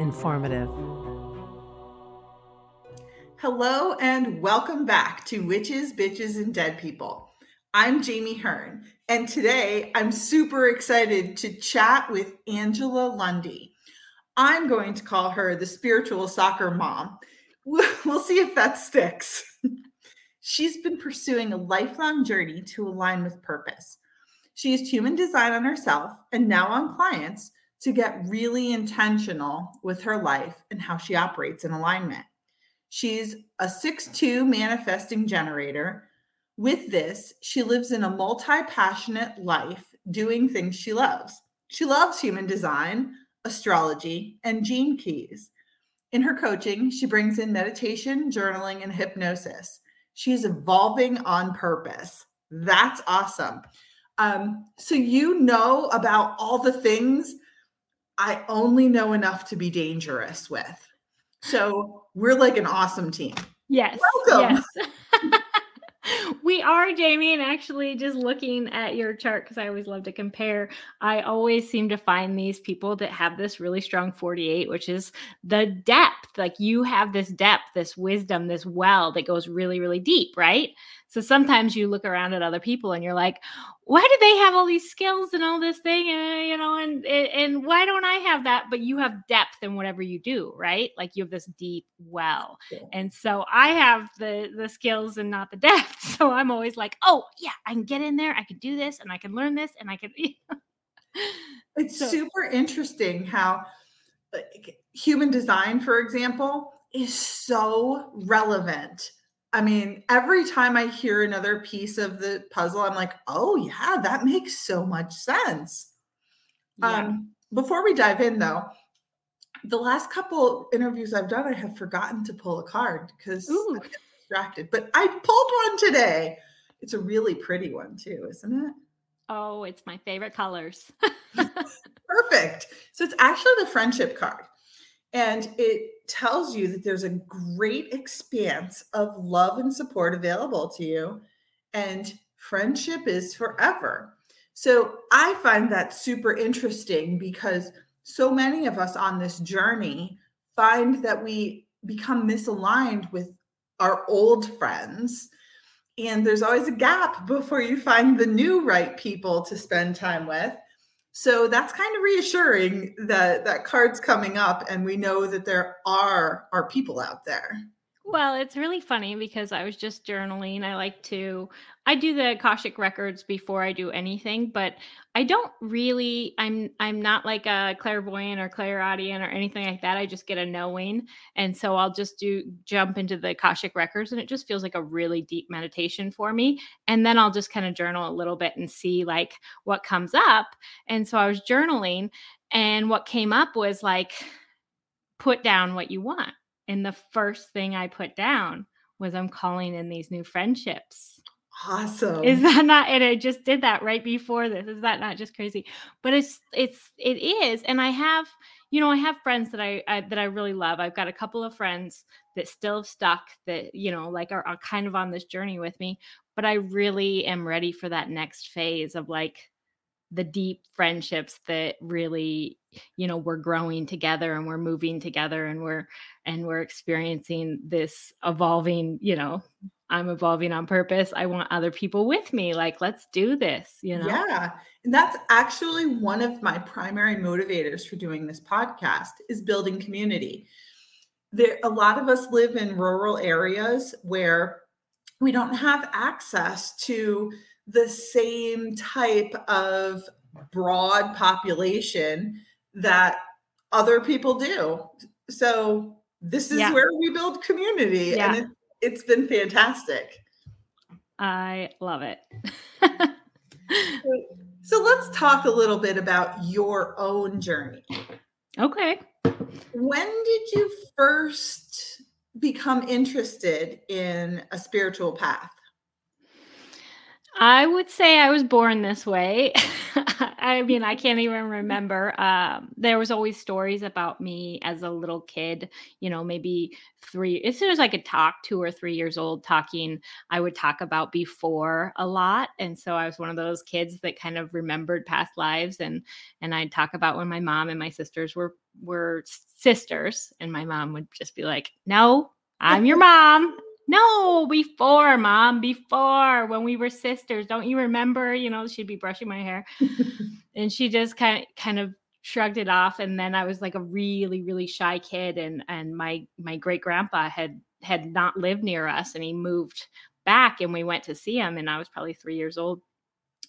informative. Hello, and welcome back to Witches, Bitches, and Dead People. I'm Jamie Hearn, and today I'm super excited to chat with Angela Lundy. I'm going to call her the spiritual soccer mom. We'll see if that sticks. She's been pursuing a lifelong journey to align with purpose. She used human design on herself and now on clients to get really intentional with her life and how she operates in alignment. She's a 6-2 manifesting generator. With this, she lives in a multi-passionate life doing things she loves. She loves human design, astrology, and gene keys. In her coaching, she brings in meditation, journaling, and hypnosis. She's evolving on purpose. That's awesome. Um, so you know about all the things I only know enough to be dangerous with. So we're like an awesome team. Yes. Welcome. Yes. we are, Jamie, and actually just looking at your chart because I always love to compare. I always seem to find these people that have this really strong 48, which is the depth. Like you have this depth, this wisdom, this well that goes really, really deep, right? So sometimes you look around at other people and you're like, why do they have all these skills and all this thing and you know and and why don't i have that? But you have depth in whatever you do right? Like you have this deep well. Yeah. and so i have the the skills and not the depth. So i'm always like oh yeah i can get in there i can do this and i can learn this and i can it's so, super interesting how like, human design for example is so relevant I mean, every time I hear another piece of the puzzle, I'm like, oh, yeah, that makes so much sense. Yeah. Um, before we dive in, though, the last couple interviews I've done, I have forgotten to pull a card because I get distracted. But I pulled one today. It's a really pretty one, too, isn't it? Oh, it's my favorite colors. Perfect. So it's actually the friendship card. And it tells you that there's a great expanse of love and support available to you. And friendship is forever. So I find that super interesting because so many of us on this journey find that we become misaligned with our old friends. And there's always a gap before you find the new right people to spend time with. So that's kind of reassuring that that card's coming up and we know that there are are people out there. Well, it's really funny because I was just journaling. I like to I do the Akashic records before I do anything, but I don't really I'm I'm not like a clairvoyant or clairaudient or anything like that. I just get a knowing. And so I'll just do jump into the Akashic records and it just feels like a really deep meditation for me. And then I'll just kind of journal a little bit and see like what comes up. And so I was journaling and what came up was like put down what you want and the first thing I put down was I'm calling in these new friendships. Awesome. Is that not and I just did that right before this. Is that not just crazy? But it's it's it is and I have you know, I have friends that I, I, that I really love. I've got a couple of friends that still stuck that, you know, like are, are kind of on this journey with me, but I really am ready for that next phase of like the deep friendships that really you know we're growing together and we're moving together and we're and we're experiencing this evolving you know i'm evolving on purpose. I want other people with me like let's do this you know? Yeah and that's actually one of my primary motivators for doing this podcast is building community. There a lot of us live in rural areas where we don't have access to the same type of broad population that other people do. So this is yeah. where we build community yeah. and it, it's been fantastic. I love it. so, so let's talk a little bit about your own journey. Okay. When did you first become interested in a spiritual path? I would say I was born this way. I mean, I can't even remember. Um, there was always stories about me as a little kid, you know, maybe three, as soon as I could talk, two or three years old, talking, I would talk about before a lot. And so I was one of those kids that kind of remembered past lives and and I'd talk about when my mom and my sisters were were sisters, and my mom would just be like, No, I'm your mom no, before, mom, before when we were sisters. Don't you remember? You know, she'd be brushing my hair. and she just kind of kind of shrugged it off. And then I was like a really, really shy kid. And and my my great grandpa had had not lived near us and he moved back and we went to see him. And I was probably three years old.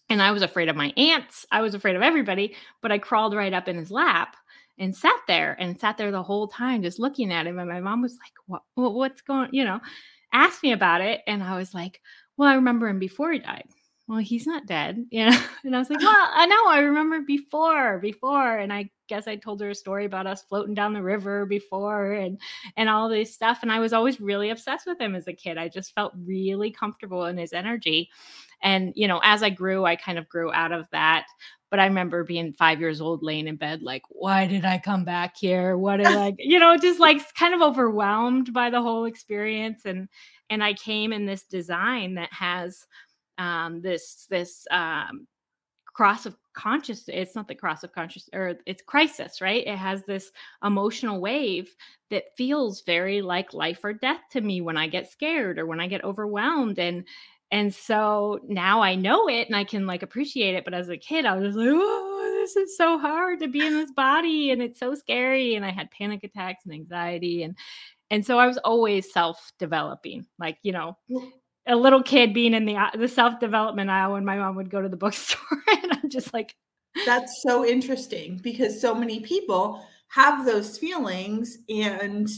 And I was afraid of my aunts. I was afraid of everybody, but I crawled right up in his lap and sat there and sat there the whole time just looking at him. And my mom was like, what, what's going, you know? Asked me about it and I was like, well, I remember him before he died. Well, he's not dead, you know. And I was like, well, I know, I remember before, before. And I guess I told her a story about us floating down the river before and and all this stuff. And I was always really obsessed with him as a kid. I just felt really comfortable in his energy. And you know, as I grew, I kind of grew out of that. But I remember being five years old, laying in bed, like, why did I come back here? What did I, you know, just like kind of overwhelmed by the whole experience. And and I came in this design that has um, this this um, cross of conscious it's not the cross of conscious or it's crisis right it has this emotional wave that feels very like life or death to me when i get scared or when i get overwhelmed and and so now I know it and I can like appreciate it. But as a kid, I was like, oh, this is so hard to be in this body and it's so scary. And I had panic attacks and anxiety. And and so I was always self-developing, like, you know, a little kid being in the uh, the self-development aisle when my mom would go to the bookstore. and I'm just like That's so interesting because so many people have those feelings and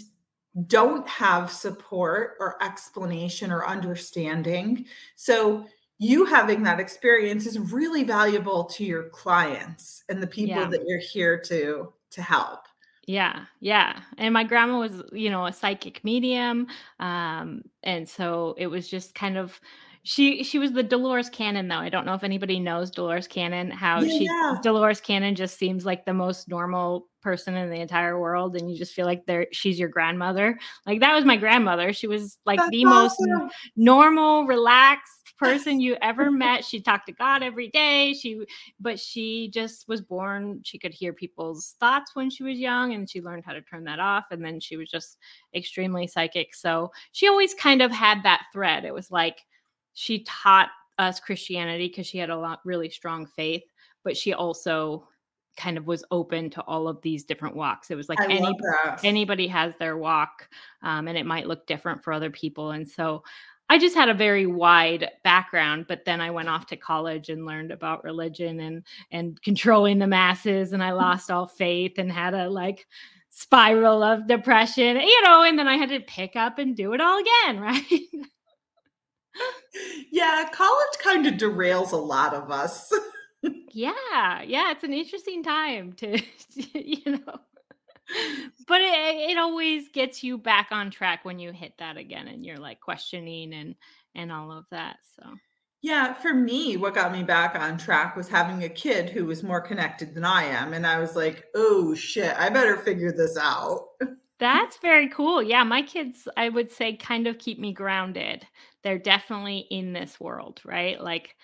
don't have support or explanation or understanding. So, you having that experience is really valuable to your clients and the people yeah. that you're here to to help. Yeah, yeah. And my grandma was, you know, a psychic medium. Um, and so it was just kind of she she was the Dolores Cannon though. I don't know if anybody knows Dolores Cannon, how Yeah, she yeah. Dolores Cannon just seems like the most normal person in the entire world and you just feel like they're she's your grandmother. Like that was my grandmother. She was like That's the most normal, relaxed person you ever met. She talked to God every day. She but she just was born she could hear people's thoughts when she was young and she learned how to turn that off and then she was just extremely psychic. So she always kind of had that thread. It was like she taught us Christianity because she had a lot really strong faith, but she also kind of was open to all of these different walks. It was like any anybody has their walk, um, and it might look different for other people. And so I just had a very wide background, but then I went off to college and learned about religion and and controlling the masses, and I lost all faith and had a like spiral of depression, you know, and then I had to pick up and do it all again, right? Yeah, college kind of derails a lot of us. Yeah, yeah, it's an interesting time to, you know, but it it always gets you back on track when you hit that again and you're like questioning and and all of that. So, Yeah, for me, what got me back on track was having a kid who was more connected than I am. And I was like, oh shit, I better figure this out. that's very cool. Yeah, my kids, I would say, kind of keep me grounded. They're definitely in this world, right? Like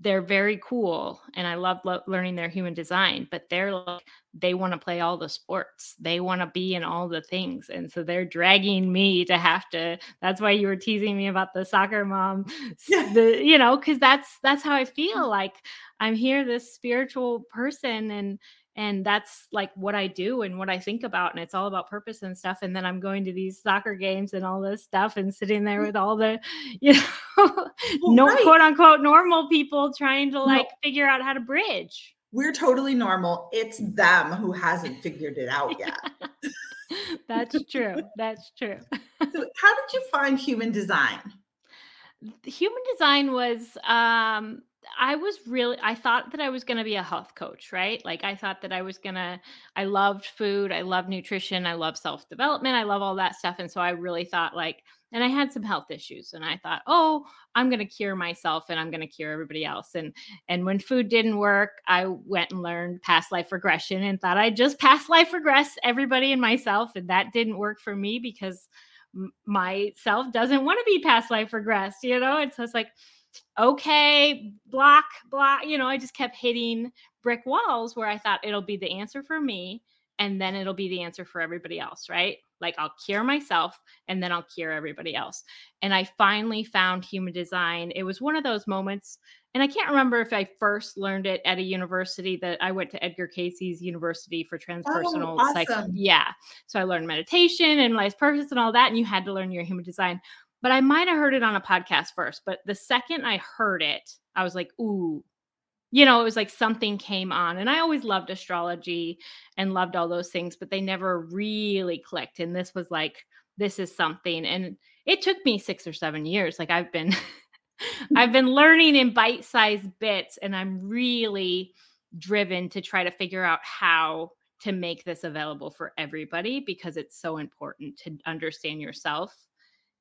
they're very cool and I love lo- learning their human design, but they're like, they want to play all the sports. They want to be in all the things. And so they're dragging me to have to. That's why you were teasing me about the soccer mom, Yeah. the, you know, because that's that's how I feel mm. like I'm here, this spiritual person, and and that's like what I do and what I think about, and it's all about purpose and stuff. And then I'm going to these soccer games and all this stuff, and sitting there with all the, you know, Well, no right. quote unquote normal people trying to No, like figure out how to bridge. we're totally normal. It's them who hasn't figured it out yet. That's true. That's true. So, how did you find human design? Human design was um I was really I thought that I was going to be a health coach, right? Like I thought that I was going to I loved food, I love nutrition, I love self-development, I love all that stuff and so I really thought like and I had some health issues and I thought, "Oh, I'm going to cure myself and I'm going to cure everybody else." And and when food didn't work, I went and learned past life regression and thought I'd just past life regress everybody and myself and that didn't work for me because myself doesn't want to be past life regressed, you know? And so it's like okay, block, block. You know, I just kept hitting brick walls where I thought it'll be the answer for me and then it'll be the answer for everybody else, right? Like I'll cure myself and then I'll cure everybody else. And I finally found human design. It was one of those moments, and I can't remember if I first learned it at a university that I went to Edgar Cayce's University for oh, Transpersonal oh, awesome. Psych. Yeah. So I learned meditation and life purpose and all that, and you had to learn your human design but I might have heard it on a podcast first. But the second I heard it, I was like, ooh, you know, it was like something came on. And I always loved astrology and loved all those things, but they never really clicked. And this was like, this is something. And it took me six or seven years. Like I've been. I've been learning in bite-sized bits and I'm really driven to try to figure out how to make this available for everybody because it's so important to understand yourself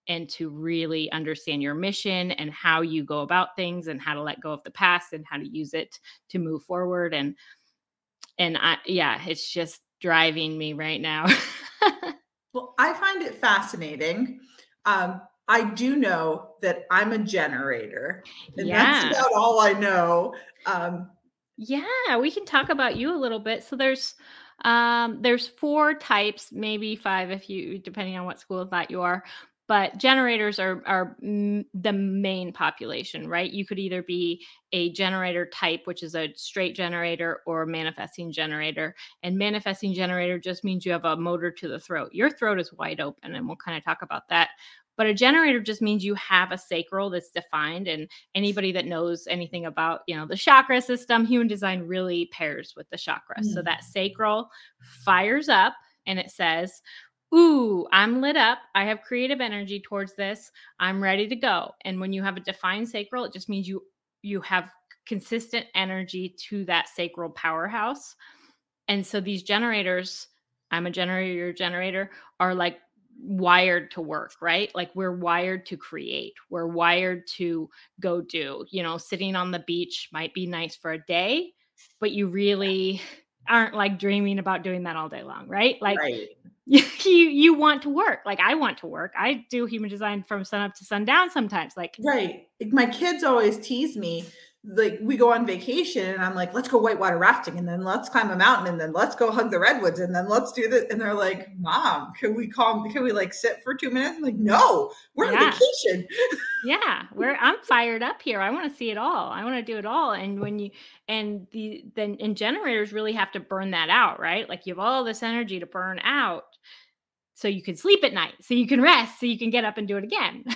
and to really understand your mission and how you go about things and how to let go of the past and how to use it to move forward and and I yeah, it's just driving me right now. well, I find it fascinating. Um, I do know that I'm a generator, and yeah. that's about all I know. Um, yeah, we can talk about you a little bit. So there's um there's four types maybe five if you depending on what school of thought you are but generators are are the main population right? You could either be a generator type which is a straight generator or a manifesting generator and manifesting generator just means you have a motor to the throat. Your throat is wide open and we'll kind of talk about that but a generator just means you have a sacral that's defined and anybody that knows anything about you know the chakra system human design really pairs with the chakra. Mm. so that sacral fires up and it says ooh, I'm lit up. I have creative energy towards this. I'm ready to go. And when you have a defined sacral, it just means you you have consistent energy to that sacral powerhouse. And so these generators, I'm a generator, generator, are like wired to work, right? Like we're wired to create. We're wired to go do. You know, sitting on the beach might be nice for a day, but you really aren't like dreaming about doing that all day long, right? Like right. you you want to work. Like I want to work. I do human design from sun up to sundown sometimes. Like right. My kids always tease me like we go on vacation and I'm like, let's go whitewater rafting and then let's climb a mountain and then let's go hug the redwoods and then let's do this. And they're like, Mom, can we calm can we like sit for two minutes? I'm like, no, we're yeah. on vacation. yeah, we're I'm fired up here. I want to see it all. I want to do it all. And when you and the then and generators really have to burn that out, right? Like you have all this energy to burn out so you can sleep at night, so you can rest, so you can get up and do it again.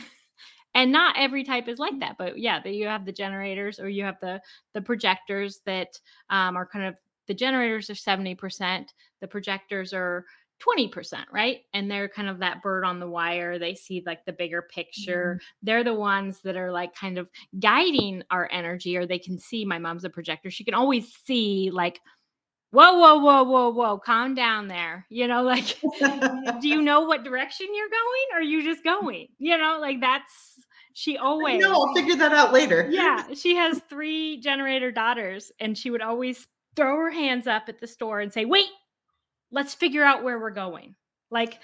and not every type is like that but yeah that you have the generators or you have the the projectors that um, are kind of the generators are 70% the projectors are 20% right? And they're kind of that bird on the wire. They see like the bigger picture. Mm-hmm. they're the ones that are like kind of guiding our energy or they can see my mom's a projector. She can always see like whoa whoa whoa whoa whoa calm down there. You know like do you know what direction you're going or are you just going? You know like that's she always no i'll figure that out later. Yeah she has three generator daughters and she would always throw her hands up at the store and say wait let's figure out where we're going. Like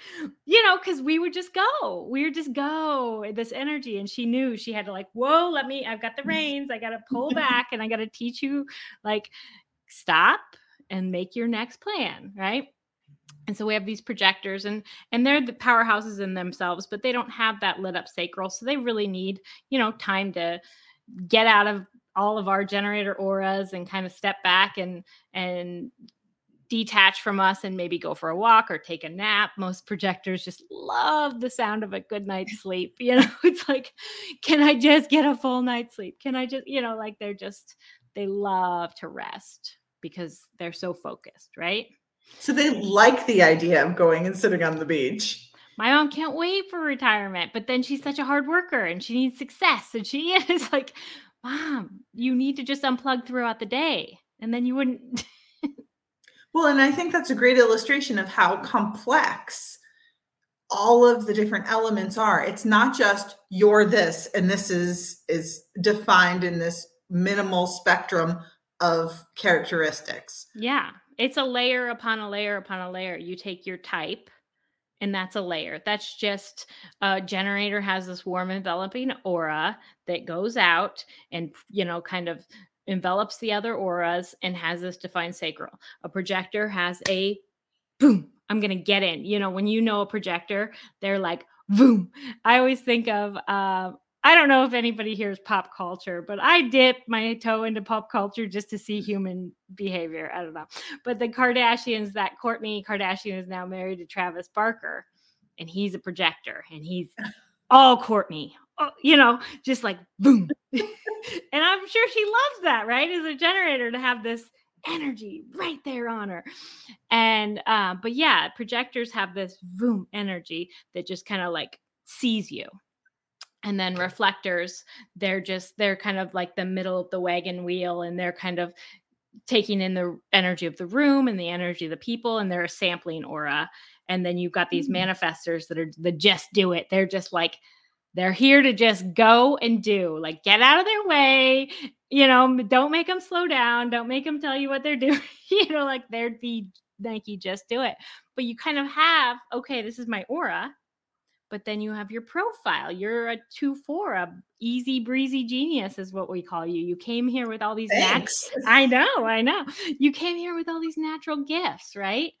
you know because we would just go we would just go this energy and she knew she had to like whoa let me i've got the mm. reins i gotta pull back and i gotta teach you like stop and make your next plan, right? And so we have these projectors and and they're the powerhouses in themselves, but they don't have that lit up sacral. So they really need, you know, time to get out of all of our generator auras and kind of step back and and detach from us and maybe go for a walk or take a nap. Most projectors just love the sound of a good night's sleep. You know, it's like, can I just get a full night's sleep? Can I just, you know, like they're just, they love to rest because they're so focused, right? So they like the idea of going and sitting on the beach. My mom can't wait for retirement, but then she's such a hard worker and she needs success. And she is like, mom, you need to just unplug throughout the day. And then you wouldn't. well, and I think that's a great illustration of how complex all of the different elements are. It's not just you're this and this is is defined in this minimal spectrum of characteristics. Yeah. It's a layer upon a layer upon a layer. You take your type and that's a layer. That's just a generator has this warm enveloping aura that goes out and you know kind of envelops the other auras and has this defined sacral. A projector has a boom, I'm going to get in. You know, when you know a projector, they're like boom. I always think of uh I don't know if anybody hears pop culture, but I dip my toe into pop culture just to see human behavior. I don't know. But the Kardashians, that Kourtney Kardashian is now married to Travis Barker, and he's a projector, and he's all Kourtney, oh, you know, just like boom. and I'm sure she loves that, right? As a generator to have this energy right there on her. And uh, but yeah, projectors have this boom energy that just kind of like sees you and then reflectors they're just they're kind of like the middle of the wagon wheel and they're kind of taking in the energy of the room and the energy of the people and they're a sampling aura. And then you've got these mm-hmm. manifestors that are the just do it. They're just like they're here to just go and do like get out of their way you know don't make them slow down don't make them tell you what they're doing you know like they're the nike just do it. But you kind of have okay this is my aura but then you have your profile. You're a two four, a easy breezy genius is what we call you. You came here with all these Thanks. Nat- I know, I know. You came here with all these natural gifts, right?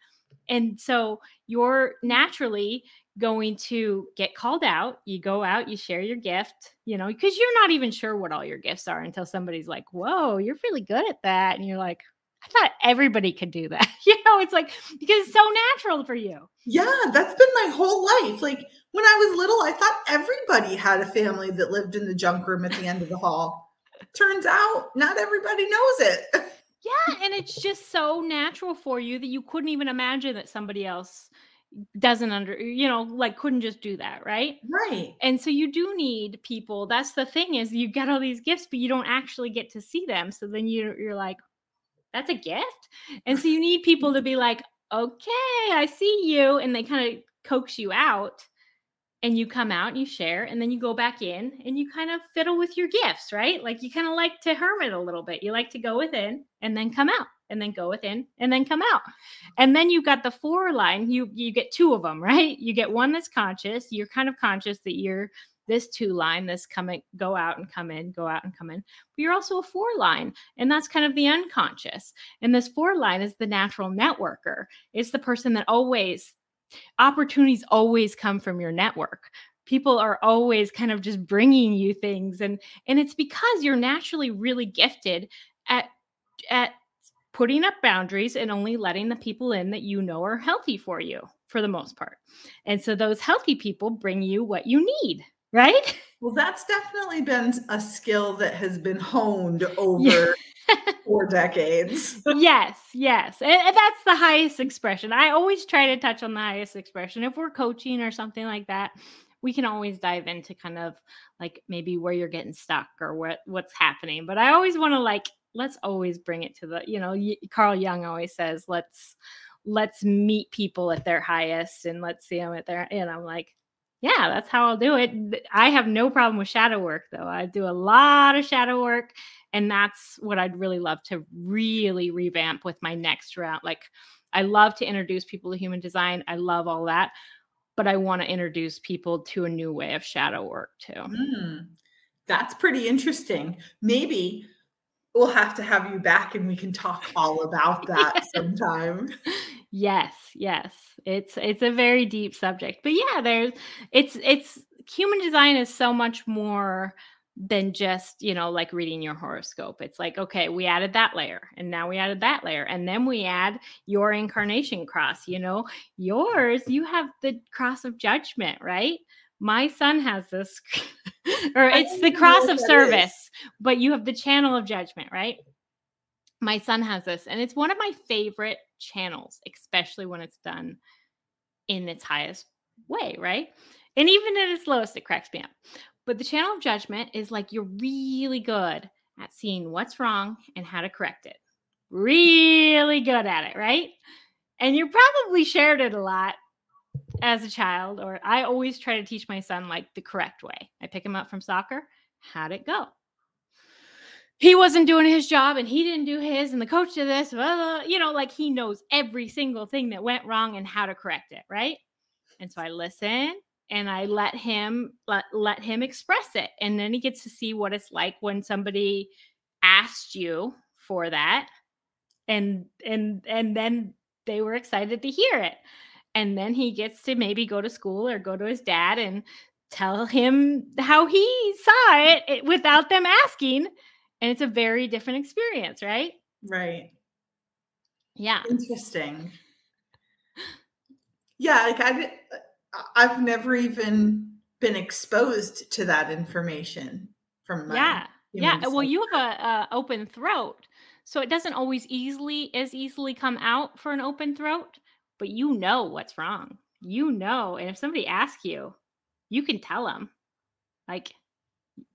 And so you're naturally going to get called out. You go out, you share your gift, you know, because you're not even sure what all your gifts are until somebody's like, Whoa, you're really good at that. And you're like, I thought everybody could do that. You know, it's like because it's so natural for you. Yeah, that's been my whole life. Like when I was little, I thought everybody had a family that lived in the junk room at the end of the hall. Turns out not everybody knows it. Yeah, and it's just so natural for you that you couldn't even imagine that somebody else doesn't under you know like couldn't just do that right right and so you do need people that's the thing is you get all these gifts but you don't actually get to see them so then you, you're like that's a gift. And so you need people to be like, okay, I see you. And they kind of coax you out and you come out and you share and then you go back in and you kind of fiddle with your gifts, right? Like you kind of like to hermit a little bit. You like to go within and then come out and then go within and then come out. And then you've got the four line, you you get two of them, right? You get one that's conscious, you're kind of conscious that you're this two line, this coming, go out and come in, go out and come in. But you're also a four line, and that's kind of the unconscious. And this four line is the natural networker. It's the person that always, opportunities always come from your network people are always kind of just bringing you things and and it's because you're naturally really gifted at at putting up boundaries and only letting the people in that you know are healthy for you for the most part. And so those healthy people bring you what you need right? Well, that's definitely been a skill that has been honed over four decades. yes, yes. And that's the highest expression. I always try to touch on the highest expression. If we're coaching or something like that, we can always dive into kind of like maybe where you're getting stuck or what what's happening. But I always want to like let's always bring it to the, you know, Carl Jung always says, let's let's meet people at their highest and let's see them at their and I'm like yeah, that's how I'll do it. I have no problem with shadow work though. I do a lot of shadow work and that's what I'd really love to really revamp with my next round. Like I love to introduce people to human design. I love all that, but I want to introduce people to a new way of shadow work too. Mm, that's pretty interesting. Maybe we'll have to have you back and we can talk all about that sometime. Yes, yes. It's it's a very deep subject. But yeah, there's it's it's human design is so much more than just, you know, like reading your horoscope. It's like, okay, we added that layer and now we added that layer. And then we add your incarnation cross, you know, yours, you have the cross of judgment, right? My son has this, or it's the cross of service, but you have the channel of judgment, right? My son has this, and it's one of my favorite channels, especially when it's done in its highest way, right? And even at its lowest, it cracks me up. But the channel of judgment is like you're really good at seeing what's wrong and how to correct it. Really good at it, right? And you probably shared it a lot as a child, or I always try to teach my son like the correct way. I pick him up from soccer. How'd it go? He wasn't doing his job and he didn't do his, and the coach did this, blah, blah, you know, like he knows every single thing that went wrong and how to correct it, right? And so I listen and I let him let, let him express it. And then he gets to see what it's like when somebody asked you for that. And and and then they were excited to hear it. And then he gets to maybe go to school or go to his dad and tell him how he saw it, it without them asking. And it's a very different experience, right? Right. Yeah. Interesting. Yeah, like I uh, I've never even been exposed to that information from my yeah yeah well you have a, a, open throat so it doesn't always easily as easily come out for an open throat but you know what's wrong you know and if somebody asks you you can tell them like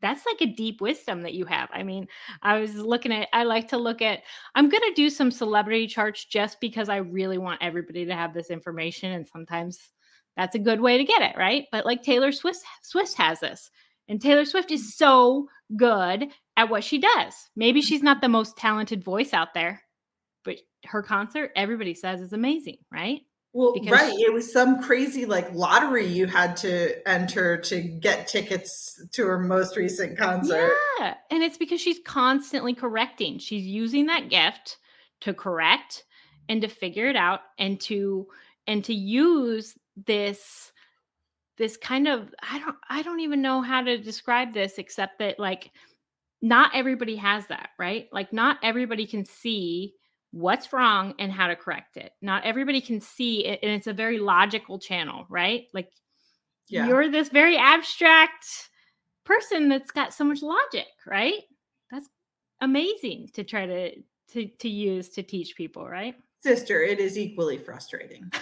that's like a deep wisdom that you have. I mean, I was looking at, I like to look at, I'm going to do some celebrity charts just because I really want everybody to have this information. And sometimes that's a good way to get it, right? But like Taylor Swift, Swift has this. And Taylor Swift is so good at what she does. Maybe she's not the most talented voice out there, but her concert, everybody says, is amazing, right? Well, because right. It was some crazy like lottery you had to enter to get tickets to her most recent concert. Yeah. And it's because she's constantly correcting. She's using that gift to correct and to figure it out and to and to use this this kind of i don't i don't even know how to describe this except that like not everybody has that right like not everybody can see what's wrong and how to correct it. Not everybody can see it and it's a very logical channel right? Like yeah. you're this very abstract person that's got so much logic right? That's amazing to try to to to use to teach people right? Sister it is equally frustrating.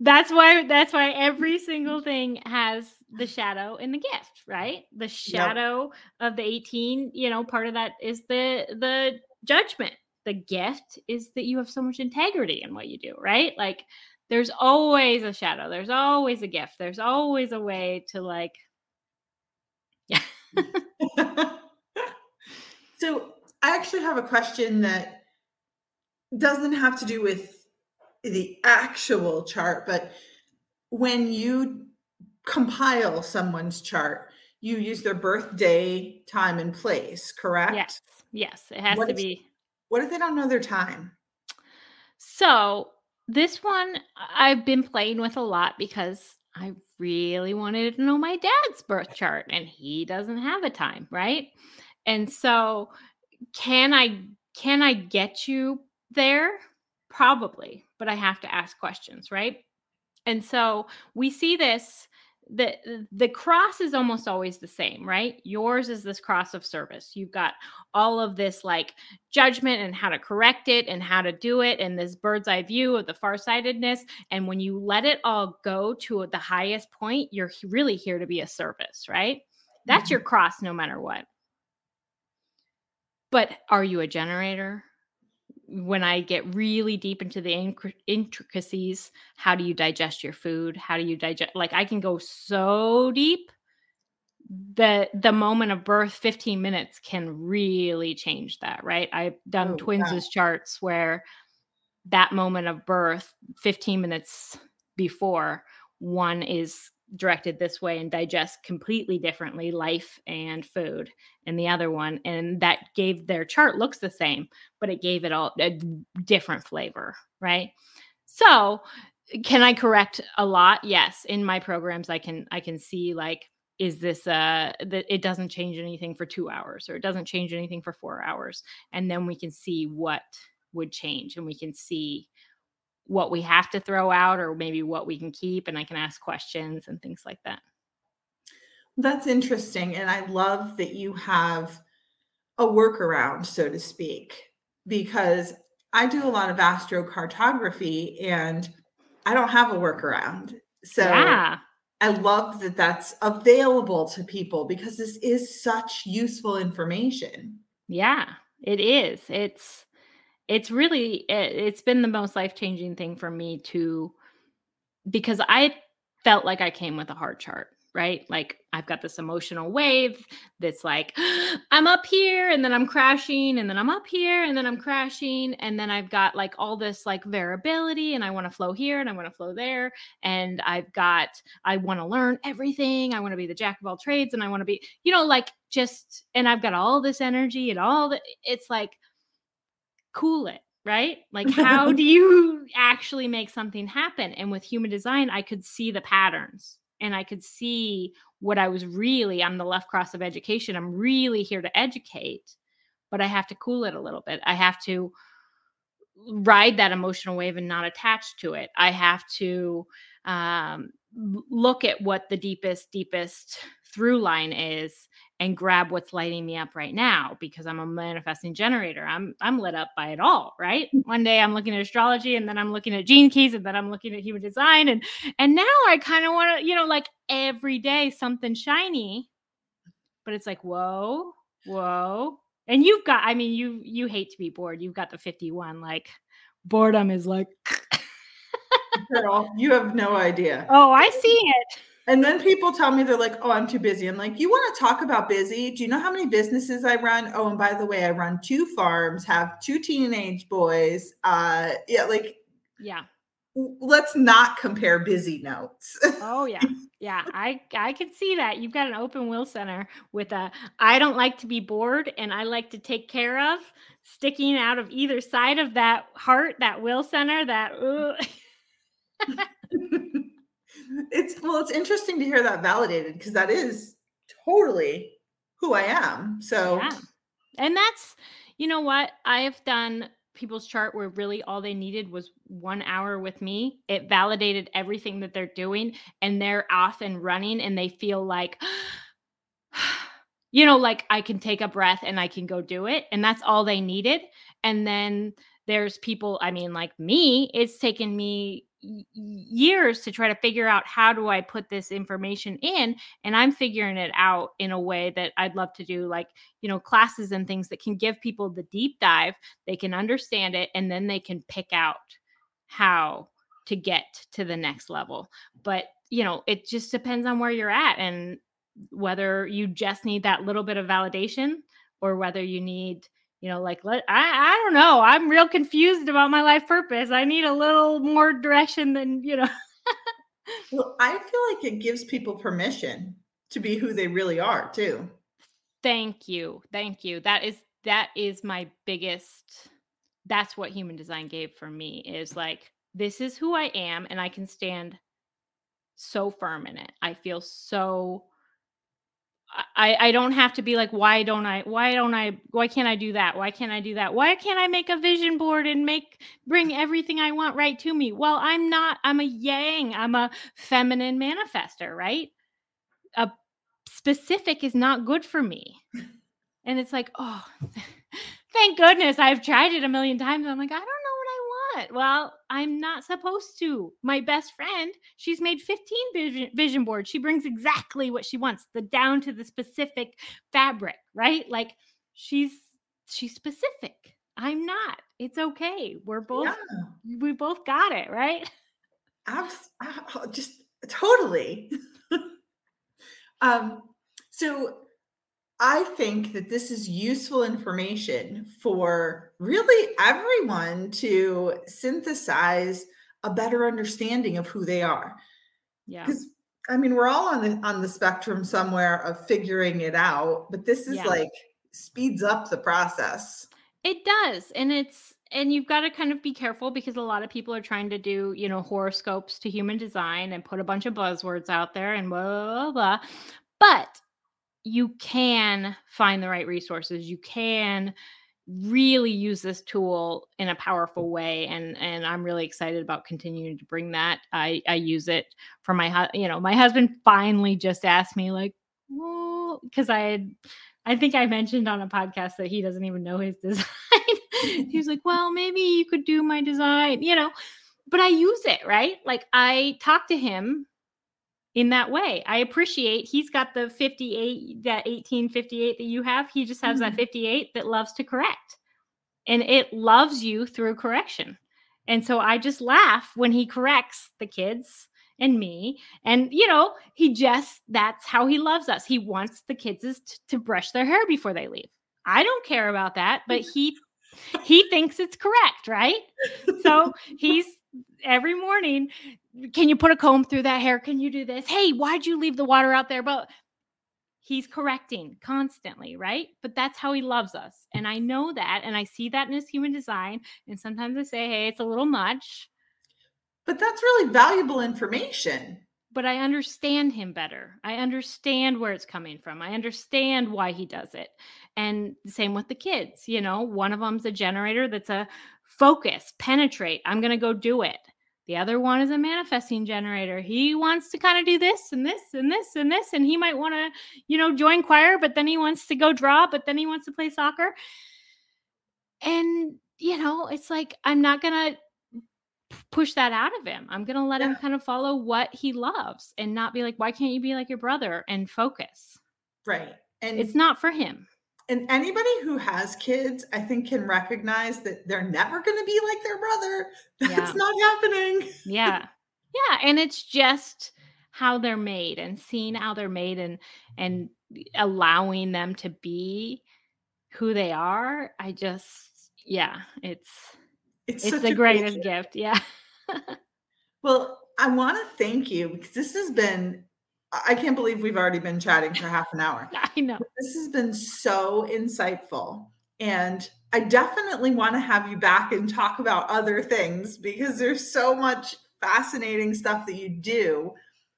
That's why that's why every single thing has the shadow and the gift right? The shadow yep. of the 18 you know part of that is the the judgment. The gift is that you have so much integrity in what you do right? Like there's always a shadow. There's always a gift. There's always a way to like yeah. So i actually have a question that doesn't have to do with the actual chart, but when you compile someone's chart, you use their birthday, time, and place, correct? Yes. Yes. It has what to if, be. What if they don't know their time? So this one I've been playing with a lot because I really wanted to know my dad's birth chart and he doesn't have a time, right? And so can I can I get you there? Probably, but I have to ask questions, right? And so we see this the the cross is almost always the same right? Yours is this cross of service. You've got all of this like judgment and how to correct it and how to do it and this bird's eye view of the farsightedness and when you let it all go to the highest point you're really here to be a service right? That's mm-hmm. your cross no matter what. But are you a generator when I get really deep into the intricacies, how do you digest your food? How do you digest? Like I can go so deep that the moment of birth, 15 minutes can really change that, right? I've done oh, twins' wow. charts where that moment of birth, 15 minutes before, one is directed this way and digest completely differently life and food and the other one and that gave their chart looks the same but it gave it all a different flavor right? So can i correct a lot? Yes in my programs i can i can see like is this uh that it doesn't change anything for 2 hours or it doesn't change anything for 4 hours and then we can see what would change and we can see what we have to throw out or maybe what we can keep and i can ask questions and things like that that's interesting and i love that you have a workaround so to speak because i do a lot of astrocartography and i don't have a workaround so yeah I love that that's available to people because this is such useful information. Yeah, it is. It's it's really it, it's been the most life-changing thing for me to because I felt like I came with a heart chart right? Like I've got this emotional wave that's like, I'm up here and then I'm crashing and then I'm up here and then I'm crashing. And then I've got like all this like variability and I want to flow here and I want to flow there. And I've got, I want to learn everything. I want to be the jack of all trades and I want to be, you know, like just, and I've got all this energy and all that. It's like, cool it right? Like, how do you actually make something happen? And with human design, I could see the patterns and I could see what I was really, I'm the left cross of education. I'm really here to educate, but I have to cool it a little bit. I have to ride that emotional wave and not attach to it. I have to um, look at what the deepest, deepest through line is and grab what's lighting me up right now because I'm a manifesting generator. I'm I'm lit up by it all, right? Mm. One day I'm looking at astrology and then I'm looking at gene keys and then I'm looking at human design and and now I kind of want to, you know, like every day something shiny. But it's like, whoa, whoa. And you've got I mean, you you hate to be bored. You've got the 51 like boredom is like Girl, you have no idea. Oh, I see it. And then people tell me they're like, "Oh, I'm too busy." I'm like, "You want to talk about busy? Do you know how many businesses I run? Oh, and by the way, I run two farms, have two teenage boys. Uh, yeah, like, yeah. Let's not compare busy notes. oh yeah, yeah. I I can see that you've got an open will center with a. I don't like to be bored, and I like to take care of sticking out of either side of that heart, that will center, that. it's well, it's interesting to hear that validated because that is totally who I am. So, yeah. and that's you know what I have done people's chart where really all they needed was one hour with me. It validated everything that they're doing, and they're off and running, and they feel like. you know, like I can take a breath and I can go do it. And that's all they needed. And then there's people, I mean, like me, it's taken me years to try to figure out how do I put this information in and I'm figuring it out in a way that I'd love to do like you know classes and things that can give people the deep dive they can understand it and then they can pick out how to get to the next level. But you know it just depends on where you're at and whether you just need that little bit of validation or whether you need you know like let i i don't know i'm real confused about my life purpose i need a little more direction than you know. Well i feel like it gives people permission to be who they really are too. Thank you thank you that is that is my biggest that's what human design gave for me is like this is who i am and i can stand so firm in it i feel so I, I don't have to be like why don't i why don't i why can't i do that? Why can't i do that? Why can't i make a vision board and make bring everything i want right to me? Well i'm not i'm a yang i'm a feminine manifester right? A specific is not good for me. And it's like oh thank goodness i've tried it a million times. I'm like i don't what? Well, I'm not supposed to. My best friend, she's made 15 vision, vision boards. She brings exactly what she wants, the down to the specific fabric, right? Like she's she's specific. I'm not. It's okay. We're both yeah. we both got it, right? I've, I, just totally. um so I think that this is useful information for really everyone to synthesize a better understanding of who they are. Yeah. Because I mean, we're all on the on the spectrum somewhere of figuring it out, but this is yeah. like speeds up the process. It does. And it's and you've got to kind of be careful because a lot of people are trying to do, you know, horoscopes to human design and put a bunch of buzzwords out there and blah blah blah. But you can find the right resources. You can really use this tool in a mm. powerful way and and I'm really excited about continuing to bring that. I I use it for my you know, my husband finally just asked me like, "Well, cuz I had I think I mentioned on a podcast that he doesn't even know his design. he was like, "Well, maybe you could do my design," you know. But I use it, right? Like I talk to him in that way. I appreciate he's got the 58, that 1858 that you have. He just has mm-hmm. that 58 that loves to correct. And it loves you through correction. And so I just laugh when he corrects the kids and me. And, you know, he just, that's how he loves us. He wants the kids to, to brush their hair before they leave. I don't care about that, but he he thinks it's correct, right? So he's every morning, can you put a comb through that hair? Can you do this? Hey, why'd you leave the water out there? But he's correcting constantly, right? But that's how he loves us. And I know that. And I see that in his human design. And sometimes I say, hey, it's a little much. But that's really valuable information. But I understand him better. I understand where it's coming from. I understand why he does it. And same with the kids. You know, one of them's a generator that's a focus, penetrate. I'm going to go do it. The other one is a manifesting generator. He wants to kind of do this and this and this and this. And he might want to, you know, join choir, but then he wants to go draw, but then he wants to play soccer. And, you know, it's like, I'm not going to push that out of him. I'm going to let yeah. him kind of follow what he loves and not be like, why can't you be like your brother and focus? Right. And it's not for him and anybody who has kids, I think, can recognize that they're never going to be like their brother. That's yeah. not happening. yeah. Yeah. And it's just how they're made and seeing how they're made and, and allowing them to be who they are. I just, yeah, it's, it's, it's the greatest gift. Yeah. well, I want to thank you because this has been I can't believe we've already been chatting for half an hour. I know. This has been so insightful. And I definitely want to have you back and talk about other things because there's so much fascinating stuff that you do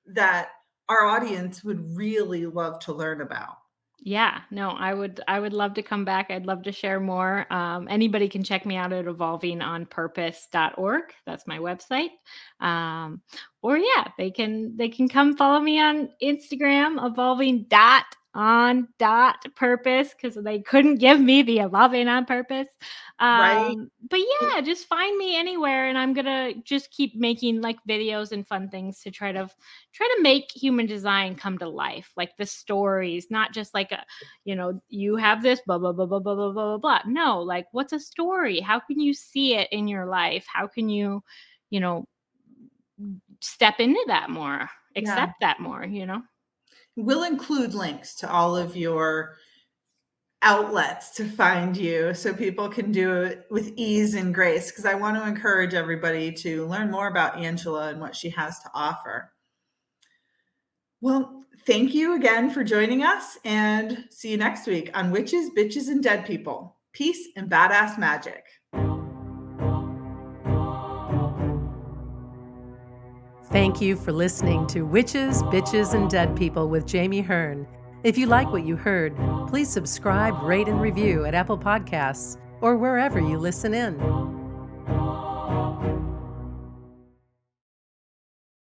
that our audience would really love to learn about yeah no i would i would love to come back. I'd love to share more. Um, anybody can check me out at evolvingonpurpose.org that's my website. Um, or yeah they can they can come follow me on instagram evolving dot on dot purpose because they couldn't give me the evolving on purpose. Um, right. But yeah, just find me anywhere, and I'm gonna just keep making like videos and fun things to try to try to make human design come to life, like the stories, not just like a, you know, you have this blah blah blah blah blah blah blah blah. No, like what's a story? How can you see it in your life? How can you, you know, step into that more, accept yeah. that more? You know. We'll include links to all of your outlets to find you so people can do it with ease and grace because I want to encourage everybody to learn more about Angela and what she has to offer. Well, thank you again for joining us and see you next week on Witches, Bitches, and Dead People. Peace and badass magic. Thank you for listening to Witches, Bitches, and Dead People with Jamie Hearn. If you like what you heard, please subscribe, rate, and review at Apple Podcasts or wherever you listen in.